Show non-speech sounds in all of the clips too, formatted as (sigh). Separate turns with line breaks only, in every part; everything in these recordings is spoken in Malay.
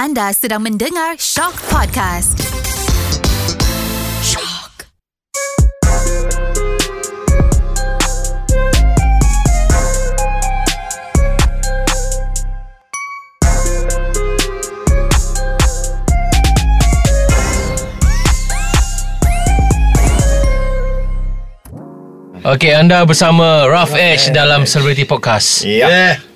Anda sedang mendengar Shock Podcast. Shock.
Okey, anda bersama Rough Edge dalam Celebrity Podcast.
Ya.
Yeah.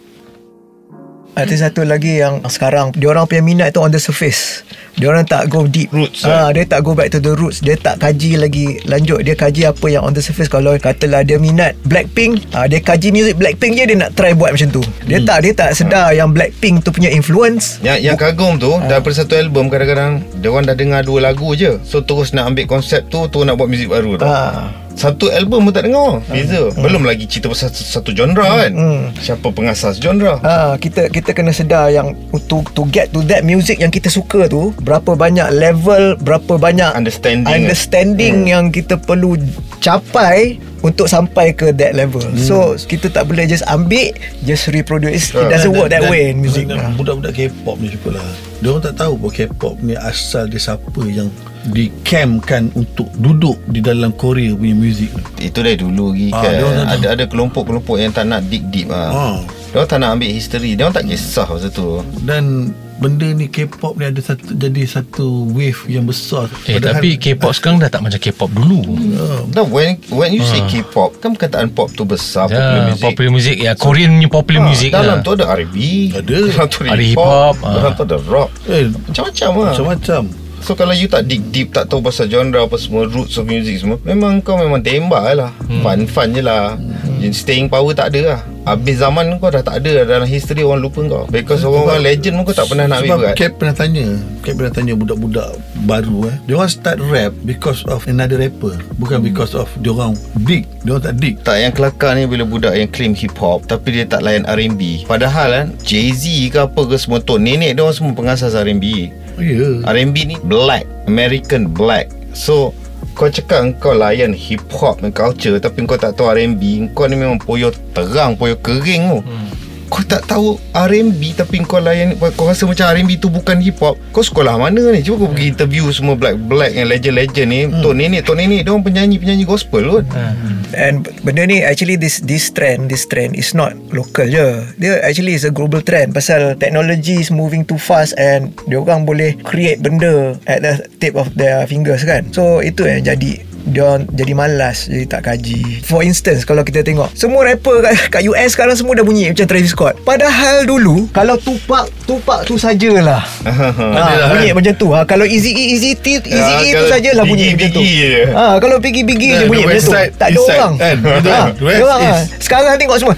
Ada satu lagi yang sekarang dia orang punya minat tu on the surface. Dia orang tak go deep.
Roots,
Ah, dia tak go back to the roots. Dia tak kaji lagi lanjut. Dia kaji apa yang on the surface. Kalau katalah dia minat Blackpink, ah, dia kaji music Blackpink je dia nak try buat macam tu. Dia tak dia tak sedar yang Blackpink tu punya influence.
Yang yang kagum tu
Ah.
daripada satu album kadang-kadang dia orang dah dengar dua lagu je. So terus nak ambil konsep tu terus nak buat muzik baru tu.
Ah.
Satu album pun tak dengar. Beza. Belum lagi cerita pasal satu, satu genre kan.
Hmm.
Siapa pengasas genre?
Ha, kita kita kena sedar yang to to get to that music yang kita suka tu berapa banyak level berapa banyak
Understanding.
understanding hmm. yang kita perlu capai untuk sampai ke that level. Hmm. So kita tak boleh just ambil just reproduce. It
Ah.
doesn't
Dan-
work that
dan-
way in music.
dan
Ha.
Budak-budak K-pop ni juga lah Dia orang tak tahu bahawa K-pop ni asal dia siapa yang dicampkan untuk duduk di dalam Korea punya muzik.
Itu dari dulu lagi
Ah,
kan.
tak
ada ada kelompok-kelompok yang tak nak dig deep ah.
Ah.
Dia orang tak nak ambil history. Dia orang tak kisah pasal tu.
Dan benda ni K-pop ni ada satu jadi satu wave yang besar.
Eh, tapi K-pop sekarang dah tak macam K-pop dulu.
No, when when you say K-pop, kan perkataan pop tu besar popular
Ya,
music.
popular music ya, Korean punya popular
Ah,
music
Dalam
lah.
tu ada R&B
Ada.
Dalam tu ada hip-hop, Dalam
ah.
tu ada rock
Eh,
Macam-macam lah
macam-macam.
So kalau you tak dig deep Tak tahu pasal genre Apa semua Roots of music semua Memang kau memang tembak lah
Hmm.
Fun-fun je lah Jadi Staying power tak ada lah. Habis zaman kau dah tak ada Dalam history orang lupa kau. Because orang-orang legend pun kau tak pernah nak ambil
Sebab
berat
Cap pernah tanya. Cap pernah tanya budak-budak baru eh. Dia orang start rap Because of another rapper. Bukan because of Dia orang dig. Dia orang tak dig.
Tak yang kelakar ni bila budak yang claim hip hop tapi dia tak layan R&B. Padahal kan Jay-Z ke apa ke semua tu nenek dia orang semua pengasas R&B.
Oh ya. Yeah.
R&B ni black American black. So kau cakap kau layan hip hop dan culture Tapi kau tak tahu R&B Kau ni memang poyo terang Poyo kering tu hmm. Kau tak tahu R&B Tapi kau layan Kau rasa macam R&B tu bukan hip hop. Kau sekolah mana ni? Cuba kau pergi interview semua black-black Yang legend-legend ni. Hmm. Tok nenek Tok nenek Dia orang penyanyi-penyanyi gospel kot.
And benda ni actually this this trend this trend is not local je. Dia actually is a global trend pasal technology is moving too fast and dia orang boleh create benda at the tip of their fingers kan. So itu yang jadi dia jadi malas jadi tak kaji. For instance kalau kita tengok semua rapper kat, kat US sekarang semua dah bunyi macam Travis Scott. Padahal dulu kalau Tupac Tupac tu sajalah. (laughs) ha, bunyi macam tu. Ha, kalau Easy E Easy T Easy
Ah,
E tu sajalah bunyi macam tu. Ha, kalau Biggie je
Nah,
bunyi macam tu.
side,
Tak ada orang.
kan?
Ha, dia orang, ha. Sekarang tengok semua.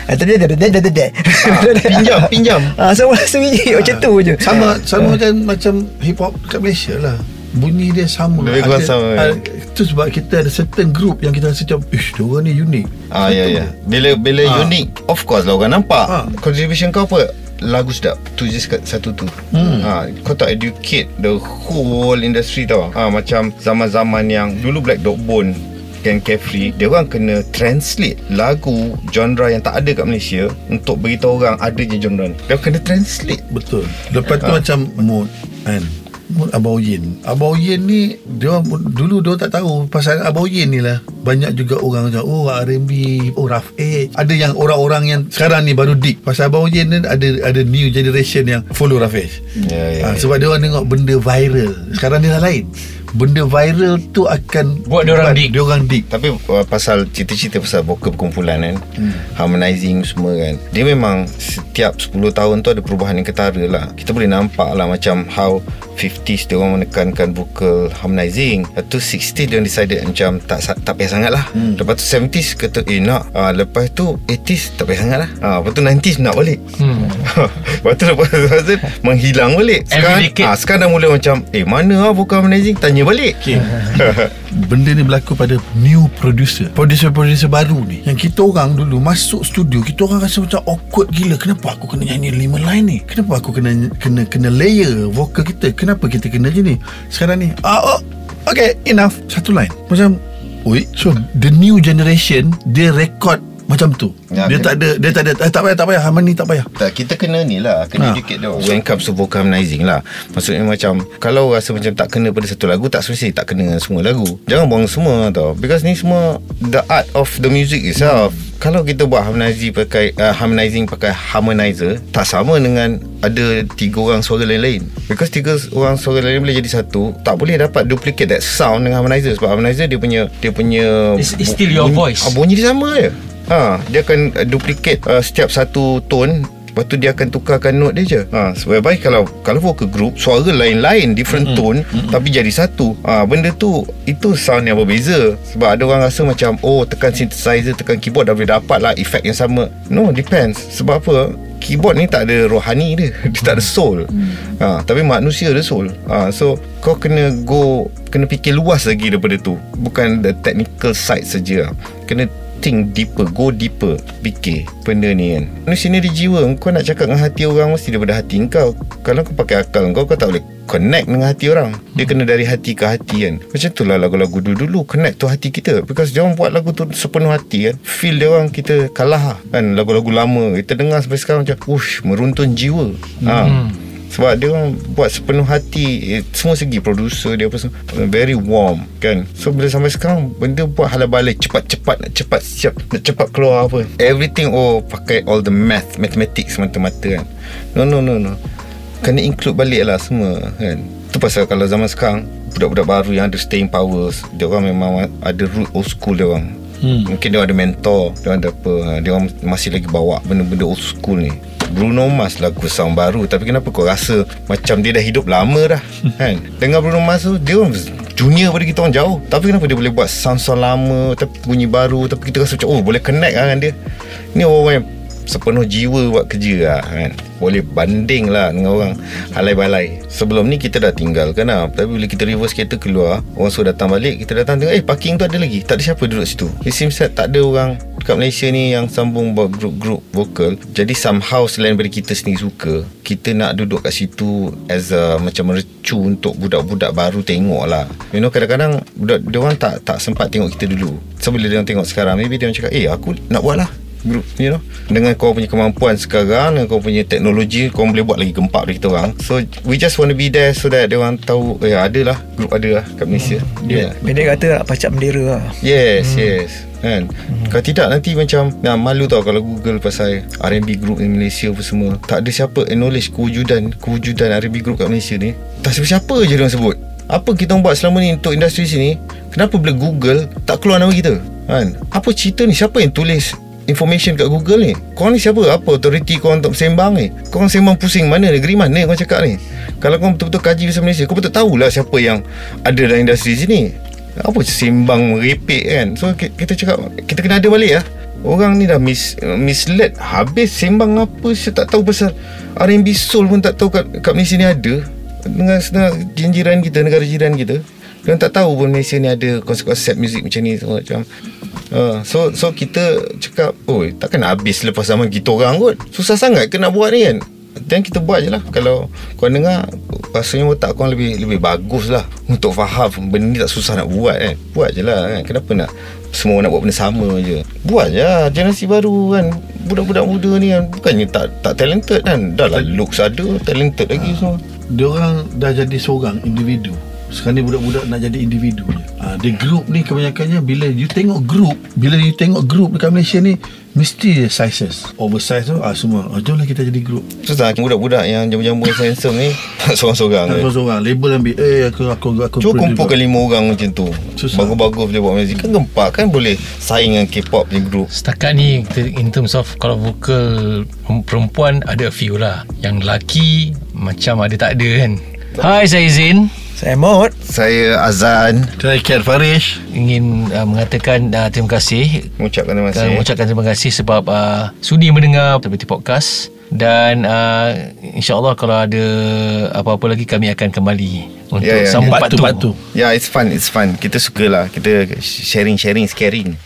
Pinjam Pinjam
Ah, semua sebiji macam tu je.
Sama sama macam macam hip hop kat Malaysia lah. Bunyi dia sama.
Lebih kurang sama, ya.
Itu sebab kita ada certain group yang kita rasa macam, ish, dia orang ni unik.
Ah ya ya. Bila bila
Ah.
unik, of course lah orang nampak.
Ah.
Contribution kau apa? Lagu sedap. Tu je satu tu. Hmm. Ha, kau tak educate the whole industry tau. Ha, macam zaman-zaman yang dulu Black Dog Bone Gang Carefree Dia orang kena translate lagu genre yang tak ada kat Malaysia Untuk beritahu orang ada je genre ni Dia kena translate
Betul. Lepas tu
Ah.
macam mood kan. Mood Abau Yin. Abau Yin ni dia dulu dia tak tahu pasal Abau Yin ni lah. Banyak juga orang macam oh R&B, oh rough edge. Ada yang orang-orang yang sekarang ni baru dig pasal Abau Yin ni ada ada new generation yang follow rough edge.
Ya, ya,
Ah,
ya.
sebab dia orang tengok benda viral. Sekarang ni dah lain. Benda viral tu akan
Buat dia orang dig.
Dia orang dig.
Tapi uh, pasal cerita-cerita pasal vokal perkumpulan kan hmm. Harmonizing semua kan Dia memang setiap 10 tahun tu ada perubahan yang ketara lah Kita boleh nampak lah macam how 50s dia orang menekankan vocal harmonizing. Lepas tu 60s dia orang decided macam tak tak payah sangat lah. Hmm. Lepas tu 70s kata eh nak. Uh, Lepas tu 80s tak payah sangat lah. Uh, Lepas tu 90s nak balik. Hmm. (laughs) Lepas tu lepas tu, lepas tu menghilang balik. Sekarang, ah, sekarang dah mula macam Eh mana lah vocal harmonizing? Tanya balik.
Okay. (laughs) Benda ni berlaku pada new producer. Producer-producer baru ni. Yang kita orang dulu Masuk studio Kita orang rasa macam awkward gila. Kenapa aku kena nyanyi lima line ni? Kenapa aku kena Kena kena layer Vokal kita? Kenapa kita kena je ni? Sekarang ni ah, oh, Okay enough. Satu line. Macam Oi, so the new generation Dia record Macam tu.
Ya,
Dia
kena-
tak ada Dia tak ada eh, Tak payah tak payah. Harmony tak payah.
Tak, kita kena ni lah. Kena
Ha.
educate dia. When comes to vocal harmonizing lah. Maksudnya macam Kalau rasa macam tak kena pada satu lagu Tak semestinya tak kena dengan semua lagu. Jangan buang semua tau. Because ni semua The art of the music itself. Kalau kita buat harmonizing pakai uh, Harmonizing pakai harmonizer Tak sama dengan Ada tiga orang suara lain-lain. Because tiga orang suara lain boleh jadi satu Tak boleh dapat duplicate that sound Dengan harmonizer. Sebab harmonizer dia punya Dia punya
It's- it's still your
bunyi-
voice.
ah, Bunyi dia sama je ha, Dia akan uh, duplicate uh, Setiap satu tone. Lepas tu dia akan tukarkan note dia je. Ha, so Whereby kalau Kalau vocal group Suara lain-lain Different tone Tapi jadi satu. Ha, Benda tu Itu sound yang berbeza. Sebab ada orang rasa macam Oh tekan synthesizer Tekan keyboard Dah boleh dapat lah Effect yang sama. No depends. Sebab apa? Keyboard ni tak ada rohani dia. (laughs) Dia tak ada soul. Ha, Tapi manusia ada soul. Ha, So kau kena go Kena fikir luas lagi daripada tu. Bukan the technical side saja. Kena think deeper Go deeper Fikir Benda ni kan. Manusia ni ada jiwa. Kau nak cakap dengan hati orang Mesti daripada hati kau Kalau kau pakai akal kau Kau tak boleh connect dengan hati orang. Dia kena dari hati ke hati kan. Macam tu lah lagu-lagu dulu-dulu Connect tu hati kita. Because dia orang buat lagu tu Sepenuh hati kan. Feel dia orang Kita kalah lah kan. Lagu-lagu lama Kita dengar sampai sekarang macam Ush Meruntun jiwa. Ha. Sebab dia orang buat sepenuh hati eh, Semua segi Producer dia apa semua Very warm kan? So bila sampai sekarang Benda buat hala balik Cepat-cepat Nak cepat siap Nak cepat keluar apa. Everything oh Pakai all the math Mathematics semata-mata kan? No no no no. Kena include balik lah semua kan? Tu pasal kalau zaman sekarang Budak-budak baru yang ada staying powers Dia orang memang ada root old school dia orang. Hmm. Mungkin dia ada mentor Dia orang ada apa Dia orang masih lagi bawa Benda-benda old school ni Bruno Mars lagu sound baru. Tapi kenapa kau rasa Macam dia dah hidup lama dah (laughs) kan? Dengar Bruno Mars tu Dia junior pada kita orang jauh. Tapi kenapa dia boleh buat sound-sound lama Tapi bunyi baru Tapi kita rasa macam Oh boleh connect lah dengan dia. Ni orang yang sepenuh jiwa buat kerja lah kan? Boleh banding lah dengan orang halai balai sebelum ni kita dah tinggalkan lah. Tapi bila kita reverse kereta keluar orang suruh datang balik kita datang tengok eh parking tu ada lagi. Tak ada siapa duduk situ. It seems that tak ada orang dekat Malaysia ni yang sambung buat grup-grup vokal jadi somehow selain daripada kita sendiri suka kita nak duduk kat situ as a macam mercu untuk budak-budak baru tengok lah you know kadang-kadang budak dia orang tak tak sempat tengok kita dulu so bila dia orang tengok sekarang maybe dia orang cakap eh aku nak buat lah group you know dengan kau punya kemampuan sekarang dengan kau punya teknologi kau boleh buat lagi gempak dari kita orang so we just want to be there so that dia orang tahu eh ada lah group ada lah kat Malaysia yeah.
Pendek kata nak pacak bendera lah
Yes, hmm. yes. Kan? Hmm. Kalau tidak nanti macam nah, malu tau kalau Google pasal R&B group di Malaysia apa semua. Tak ada siapa acknowledge kewujudan kewujudan R&B group kat Malaysia ni. Tak siapa-siapa je orang sebut. Apa kita buat selama ni untuk industri sini? Kenapa bila Google tak keluar nama kita? Kan? Apa cerita ni? Siapa yang tulis information kat Google ni Korang ni siapa? Apa authority korang untuk sembang ni? Korang sembang pusing mana? Negeri mana korang cakap ni? Kalau korang betul-betul kaji pasal Malaysia Kau betul tahulah siapa yang ada dalam industri sini Apa sembang merepek kan? So ki- kita cakap Kita kena ada balik lah. Orang ni dah mis, misled. Habis sembang apa? Saya tak tahu pasal R&B soul pun tak tahu kat, kat Malaysia ni ada. Dengan setengah jiran kita Negara jiran kita Diorang tak tahu pun Malaysia ni ada konsep-konsep muzik macam ni semua macam. Uh, so so kita cakap Oh takkan habis lepas zaman kita orang kot? Susah sangat ke nak buat ni kan? Dan kita buat je lah. Kalau kau dengar Rasanya otak kau lebih lebih bagus lah. Untuk faham Benda ni tak susah nak buat kan Buat je lah kan Kenapa nak Semua nak buat benda sama je? Buat je lah Generasi baru kan. Budak-budak muda ni kan. Bukannya tak tak talented kan. Dah lah looks ada Talented lagi semua.
Dia orang dah jadi seorang individu sekarang ni budak-budak nak jadi individu je. Ha, dia group ni kebanyakannya bila you tengok group, bila you tengok group dekat Malaysia ni mesti sizes, oversize tu ah semua. Oh, jomlah kita jadi group.
Susah budak-budak yang jambu-jambu (laughs) yang handsome ni Seorang-seorang
Tak
je
seorang label ambil eh aku aku aku
Cuba kumpulkan lima orang macam tu
Susah.
Bagus-bagus dia buat muzik Kan gempak kan boleh Saing dengan K-pop punya group
Setakat ni in terms of kalau vokal perempuan ada a few lah. Yang lelaki macam ada tak ada kan. Hai saya Zain
Saya Maud
Saya Azan.
Saya Kat Farish.
Ingin uh, mengatakan uh, terima kasih.
Mengucapkan terima
dan
kasih.
mengucapkan terima kasih sebab uh, sudi mendengar Terbiti Podcast. Dan uh, insyaAllah kalau ada apa-apa lagi kami akan kembali untuk
Ya, ya,
sambung
ya.
part
Part tu, part tu.
Ya yeah, it's fun It's fun. Kita suka lah Kita sharing-sharing Scaring